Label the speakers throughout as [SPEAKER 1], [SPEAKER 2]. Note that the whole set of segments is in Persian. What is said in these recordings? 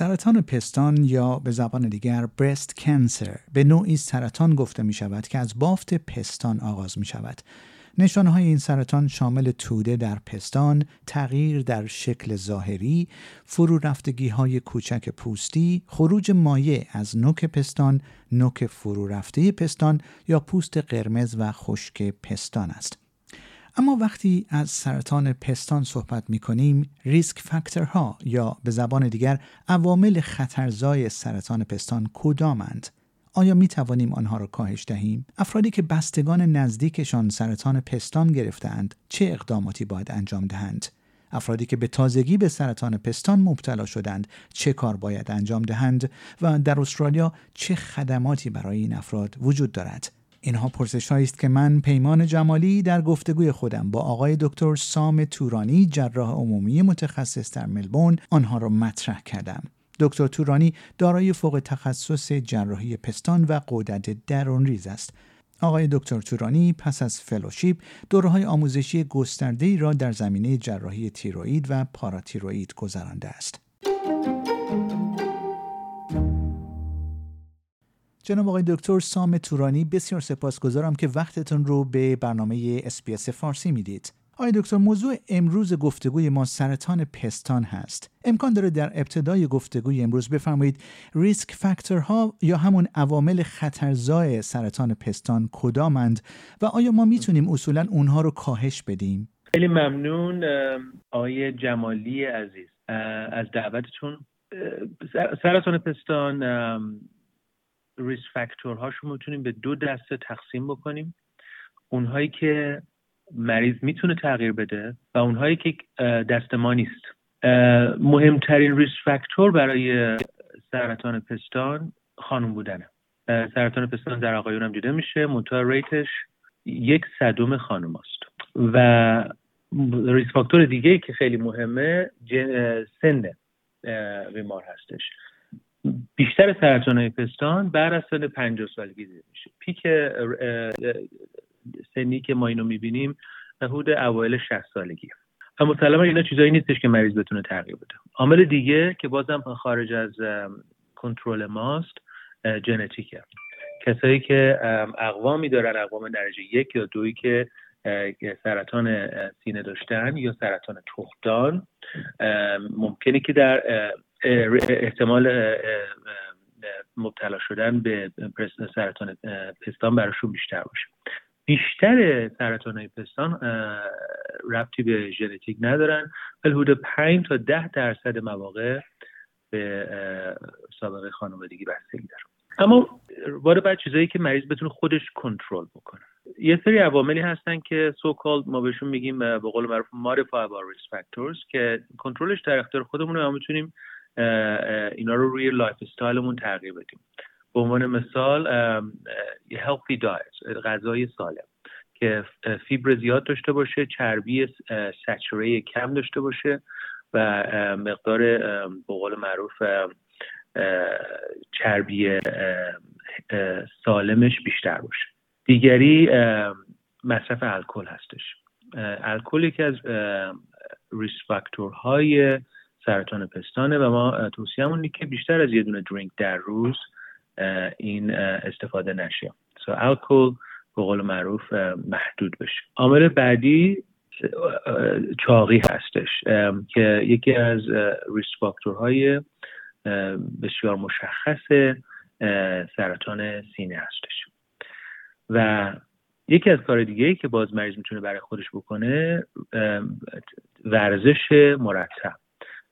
[SPEAKER 1] سرطان پستان یا به زبان دیگر برست کنسر به نوعی سرطان گفته می شود که از بافت پستان آغاز می شود. نشانه های این سرطان شامل توده در پستان، تغییر در شکل ظاهری، فرو رفتگی های کوچک پوستی، خروج مایع از نوک پستان، نوک فرو رفته پستان یا پوست قرمز و خشک پستان است. اما وقتی از سرطان پستان صحبت می کنیم ریسک فاکتورها یا به زبان دیگر عوامل خطرزای سرطان پستان کدامند؟ آیا می توانیم آنها را کاهش دهیم؟ افرادی که بستگان نزدیکشان سرطان پستان گرفتند چه اقداماتی باید انجام دهند؟ افرادی که به تازگی به سرطان پستان مبتلا شدند چه کار باید انجام دهند و در استرالیا چه خدماتی برای این افراد وجود دارد؟ اینها پرسش است که من پیمان جمالی در گفتگوی خودم با آقای دکتر سام تورانی جراح عمومی متخصص در ملبورن آنها را مطرح کردم. دکتر تورانی دارای فوق تخصص جراحی پستان و غدد درون ریز است. آقای دکتر تورانی پس از فلوشیپ دوره‌های آموزشی گسترده را در زمینه جراحی تیروئید و پاراتیروئید گذرانده است. جناب آقای دکتر سام تورانی بسیار سپاسگزارم که وقتتون رو به برنامه SBS فارسی می‌دید. آقای دکتر موضوع امروز گفتگوی ما سرطان پستان هست. امکان داره در ابتدای گفتگوی امروز بفرمایید ریسک فاکتورها یا همون عوامل خطرزای سرطان پستان کدامند و آیا ما می‌تونیم اصولا اونها رو کاهش بدیم؟
[SPEAKER 2] خیلی ممنون آقای جمالی عزیز از دعوتتون سرطان پستان ریس فاکتورهاشو می‌تونیم به دو دسته تقسیم بکنیم. اونهایی که مریض می‌تونه تغییر بده و اونهایی که دست ما نیست. مهمترین risk factor برای سرطان پستان خانم بودنه. سرطان پستان در آقایون هم دیده میشه. منتها rate ش یک صدوم خانم هاست. و risk factor دیگه که خیلی مهمه سن بیمار هستش. بیشتر سرطان پستان بعد از سن 50 سالگی دیده میشه. peak سنی که ما اینو می‌بینیم حدود اوایل 60 سالگی. اما مسلما اینا چیزایی نیستش که مریض بتونه تغییر بده. عامل دیگه که بازم خارج از کنترل ماست ژنتیکه کسایی که اقوامی دارن اقوام درجه یک یا دوی که سرطان سینه داشتن یا سرطان تخمدان ممکنه که در احتمال مبتلا شدن به سرطان پستان براشون بیشتر باشه. بیشتر سرطان های پستان ربطی به ژنتیک ندارن. ولی حدود 5 تا 10 درصد مواقع به سابقه خانوادگی بستگی داره. اما باره بعد چیزایی که مریض بتونه خودش کنترل بکنه. یه سری عواملی هستن که سو کال ما بهشون میگیم به قول معروف modifiable risk factors که کنترلش در اختیار خودمونه و می‌تونیم اینا رو روی lifestyle مون تغییر بدیم. به عنوان مثال یه healthy diet غذای سالم که فیبر زیاد داشته باشه چربی saturated کم داشته باشه و مقدار به قول معروف چربی سالمش بیشتر باشه. دیگری مصرف الکل هستش. الکل یکی از ریس فاکتورهای سرطان پستانه و ما توصیهمون که بیشتر از یه دونه درینک در روز این استفاده نشه. سو الکل به قول معروف محدود بشه. عامل بعدی چاقی هستش که یکی از ریسک فاکتورهای بسیار مشخص سرطان سینه هستش. و یکی از کار دیگه ای که باز مریض می‌تونه برای خودش بکنه ورزش مرتب.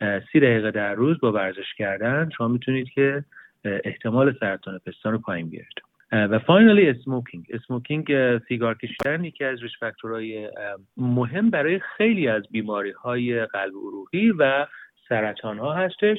[SPEAKER 2] سی دقیقه در روز با ورزش کردن شما می‌تونید که احتمال سرطان پستان رو پایین بیارید. و فاینالی اسموکینگ اسموکینگ سیگار کشیدن یکی از ریسک فاکتورهای مهم برای خیلی از بیماری های قلب عروقی و سرطان ها هستش.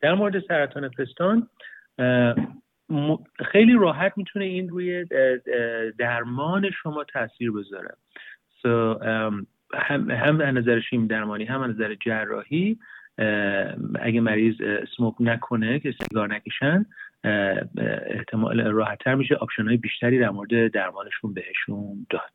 [SPEAKER 2] در مورد سرطان پستان خیلی راحت می‌تونه این روی درمان شما تاثیر بذاره. So, هم هم از نظر شیمی درمانی هم از نظر جراحی اگه مریض سموک نکنه که سیگار نکشن احتمال راحتتر میشه. option های بیشتری در مورد درمانشون بهشون داد.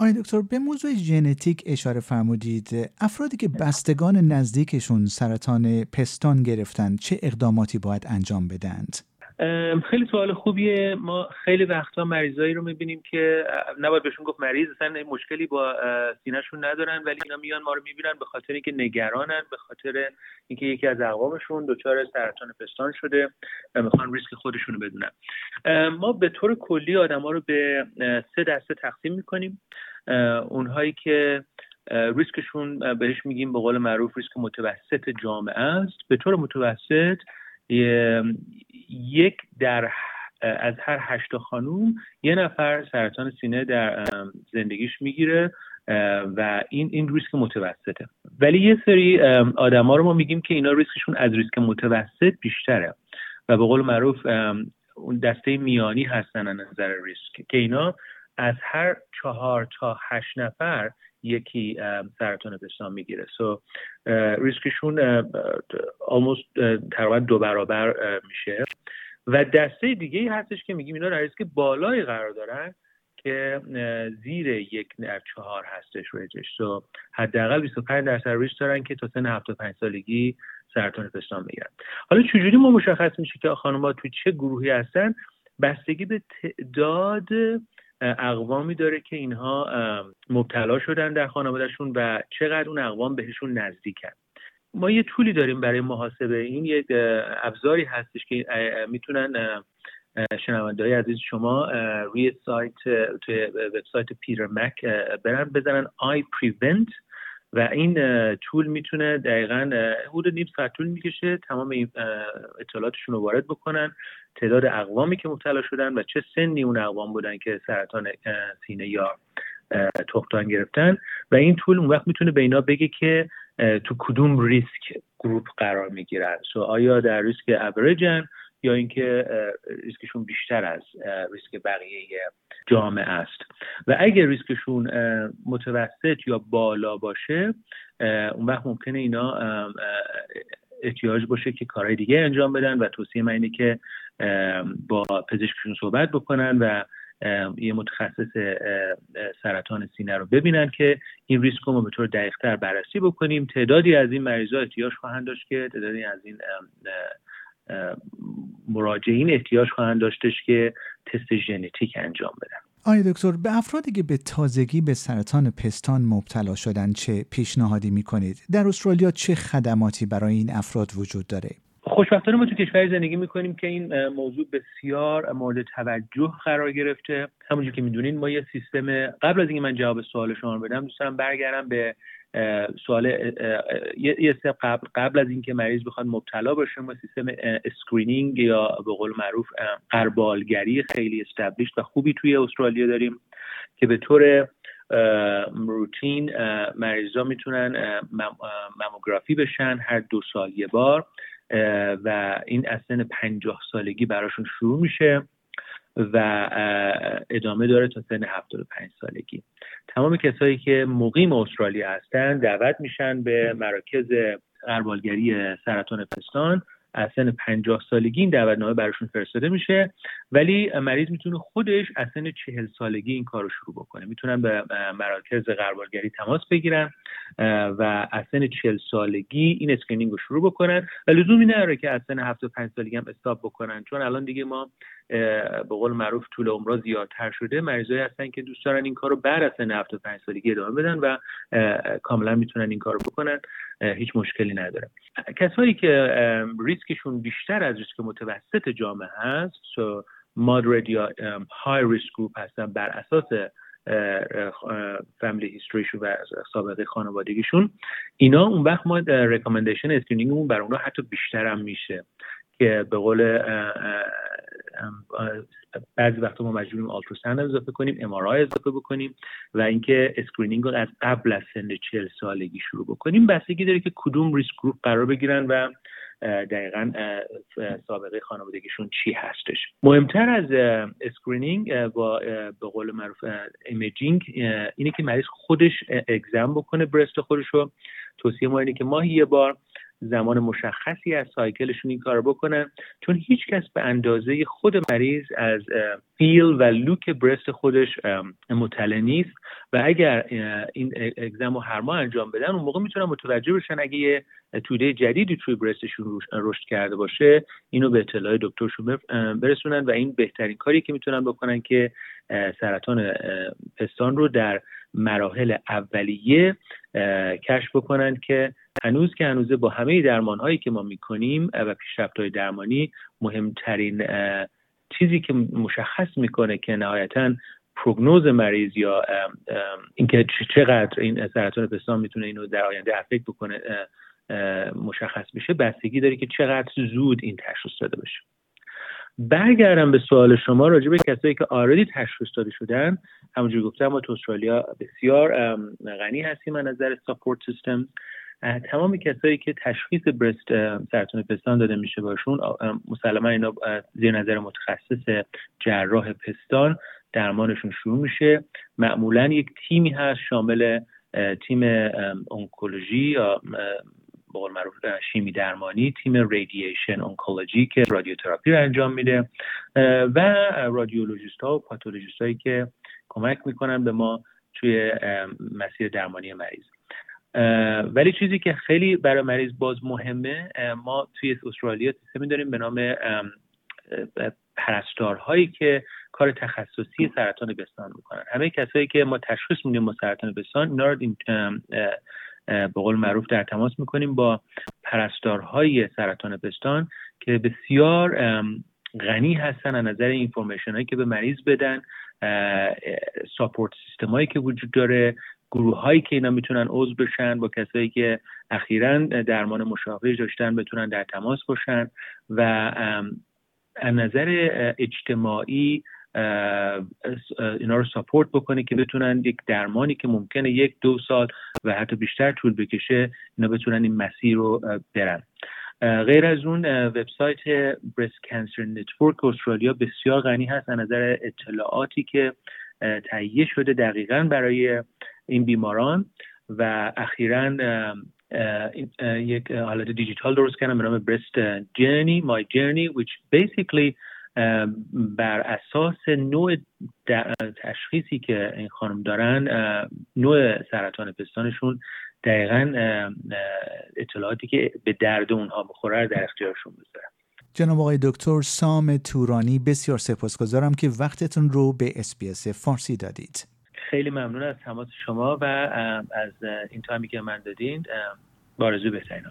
[SPEAKER 1] آقای دکتر به موضوع ژنتیک اشاره فرمودید. افرادی که بستگان نزدیکشون سرطان پستان گرفتن چه اقداماتی باید انجام بدند؟
[SPEAKER 2] خیلی سوال خوبیه. ما خیلی وقتا مریضایی رو می‌بینیم که نباید بهشون گفت مریض اصلا مشکلی با سینهشون ندارن ولی اینا میان ما رو می‌بینن به خاطر اینکه نگرانن به خاطر اینکه یکی از اقوامشون دچار سرطان پستان شده و می‌خوان ریسک خودشون رو بدونن ما به طور کلی آدما رو به سه دسته تقسیم می‌کنیم. اونهایی که ریسکشون بهش میگیم به قول معروف ریسک متوسط جامعه است. به طور متوسط یک در از هر هشت خانوم یه نفر سرطان سینه در زندگیش می‌گیره و این این ریسک متوسطه. ولی یه سری آدما رو ما میگیم که اینا ریسکشون از ریسک متوسط بیشتره و به قول معروف اون دسته میانی هستن از نظر ریسک که اینا از هر چهار تا هشت نفر یکی سرطان پستان می‌گیره. سو ریسکشون almost تقریبا دو برابر میشه. و دسته دیگه ای هستش که میگیم اینا در ریسک بالایی قرار دارن که زیر یک در چهار هستش ریجش سو حداقل 25 درصد ریسک دارن که تا سن 75 سالگی سرطان پستان می‌گیرن. حالا چجوری ما مشخص میشه که خانم‌ها تو چه گروهی هستن؟ بستگی به تعداد اقوامی داره که اینها مبتلا شدن در خانوادهشون و چقدر اون اقوام بهشون نزدیکن. ما یه طولی داریم برای محاسبه. این یک ابزاری هستش که می‌تونن شنونده عزیز شما روی سایت توی وبسایت پیتر مک برن بزنن. آی پریونت و این طول می‌تونه دقیقا حدود نیم ساعت طول می‌کشه تمام اطلاعاتشون رو وارد بکنن. تعداد اقوامی که مبتلا شدن و چه سنی اون اقوام بودن که سرطان سینه یا تخمدان گرفتن. و این tool اون وقت می‌تونه به اینا بگه که تو کدوم risk group قرار می‌گیرن. so آیا در ریسک اوریجن یا اینکه ریسکشون بیشتر از ریسک بقیه جامعه است. و اگر ریسکشون متوسط یا بالا باشه اون وقت ممکنه اینا احتیاج باشه که کارهای دیگه انجام بدن و توصیه من اینه که با پزشکشون صحبت بکنن و یه متخصص سرطان سینه رو ببینن که این ریسک رو به طور دقیقتر بررسی بکنیم. تعدادی از این مریضا احتیاج خواهند داشت که تعدادی از این مراجعین احتیاج خواهند داشتش که تست ژنتیک انجام بدن
[SPEAKER 1] آیا دکتر به افرادی که به تازگی به سرطان پستان مبتلا شدن چه پیشنهادی می کنید؟ در استرالیا چه خدماتی برای این افراد وجود داره؟
[SPEAKER 2] خوشبختانه ما تو کشوری زندگی می‌کنیم که این موضوع بسیار مورد توجه قرار گرفته همونجور که می‌دونین ما یه سیستم قبل از اینکه من جواب سوال شما بدم دوست دارم برگردم به سوال یه سه قبل قبل از اینکه مریض بخواد مبتلا باشه ما سیستم screening یا به قول معروف غربالگری خیلی established و خوبی توی استرالیا داریم که به طور روتین مریضا می‌تونن مموگرافی بشن هر دو سال یه بار و این از سن پنجاه سالگی براشون شروع میشه. و ادامه داره تا سن 75 سالگی. تمام کسایی که مقیم استرالیا هستن دعوت میشن به مراکز قربالگری سرطان پستان. از سن 50 سالگی این دعوتنامه براشون فرستاده میشه. ولی مریض می‌تونه خودش از سن 40 سالگی این کار رو شروع بکنه. می‌تونن به مراکز غربالگری تماس بگیرن و از سن 40 سالگی این screening رو شروع بکنن. و لزومی نداره که از سن 75 سالگی هم stop بکنن. چون الان دیگه ما به قول معروف طول عمرها زیادتر شده. مریضایی هستن که دوست دارن این کار رو بعد از سن 75 سالگی ادامه بدن و کاملا می‌تونن این کار رو بکنن هیچ مشکلی نداره. کسایی که ریسکشون بیشتر از ریسک متوسط جامعه هست moderate یا high risk group هستن بر اساس family history شون و سابقه خانوادگیشون اینا اون وقت ما recommendation screening مون بر اونها حتی بیشتر هم میشه که به قول بعضی وقتا ما مجبوریم ultrasound اضافه کنیم MRI اضافه بکنیم و اینکه screening رو از قبل از سن چهل سالگی شروع بکنیم. بستگی داره که کدوم risk group قرار بگیرن و دقیقا سابقه خانوادگیشون چی هستش. مهمتر از screening با به قول معروف imaging اینه که مریض خودش exam بکنه breast خودش رو. توصیه ما اینه که ماهی یه بار زمان مشخصی از cycle شون این کار بکنن چون هیچ کس به اندازه خود مریض از feel و look breast خودش مطلع نیست. و اگر این exam رو هر ماه انجام بدن اون موقع می‌تونن متوجه بشن اگه یه توده جدیدی توی برستشون رشد کرده باشه اینو به اطلاع دکترشون برسونن و این بهترین کاری که می‌تونن بکنن که سرطان پستان رو در مراحل اولیه کشف بکنن که هنوز که هنوزه با همه درمان هایی که ما می‌کنیم و پیشرفت های درمانی مهمترین چیزی که مشخص می‌کنه که نهایتا پروگنوز مریض یا اینکه چقدر این سرطان پستان می‌تونه اینو در آینده افکت بکنه مشخص بشه بستگی داره که چقدر زود این تشخیص داده بشه. برگردم به سوال شما راجع به کسایی که آردی تشخیص داده شدن. همونجور گفتم ما تو استرالیا بسیار غنی هستیم از نظر ساپورت سیستم تمام کسایی که تشخیص برست سرطان پستان داده میشه باشون مسلما اینا زیر نظر متخصص جراح پستان درمانشون شروع میشه. معمولا یک تیمی هست شامل تیم اونکولوژی یا به معروف شیمی درمانی تیم رادییشن اونکولوژی که رادیوتراپی رو انجام میده. و رادیولوژیست ها و پاتولوژیست هایی که کمک می‌کنن به ما توی مسیر درمانی مریض. ولی چیزی که خیلی برای مریض باز مهمه ما توی استرالیا سیستمی داریم به نام پرستارهایی که کار تخصصی سرطان بستان می‌کنن. همه کسایی که ما تشخیص میدیم با سرطان بستان اینا رو به قول معروف در تماس می‌کنیم با پرستارهای سرطان پستان که بسیار غنی هستن از نظر اینفورمیشن هایی که به مریض بدن ساپورت سیستم هایی که وجود داره. گروه هایی که اینا می‌تونن عضو بشن با کسایی که اخیرا درمان مشابه داشتن بتونن در تماس باشن و از نظر اجتماعی اینا رو support بکنه که بتونن یک درمانی که ممکنه یک دو سال و حتی بیشتر طول بکشه اینا بتونن این مسیر رو برن. غیر از اون وبسایت Breast Cancer Network Australia بسیار غنی هست از نظر اطلاعاتی که تهیه شده دقیقا برای این بیماران و اخیرا یک حالت دیجیتال درست کردم به نام برست جرنی مای جرنی which basically بر اساس نوع تشخیصی که این خانم دارن نوع سرطان پستانشون دقیقا اطلاعاتی که به درد اونها بخوره در اختیارشون بذارن
[SPEAKER 1] جناب آقای دکتر سام تورانی بسیار سپاسگزارم که وقتتون رو به اسپیس فارسی دادید.
[SPEAKER 2] خیلی ممنون از تماس شما و از این تایمی که من دادین بارزو بهترین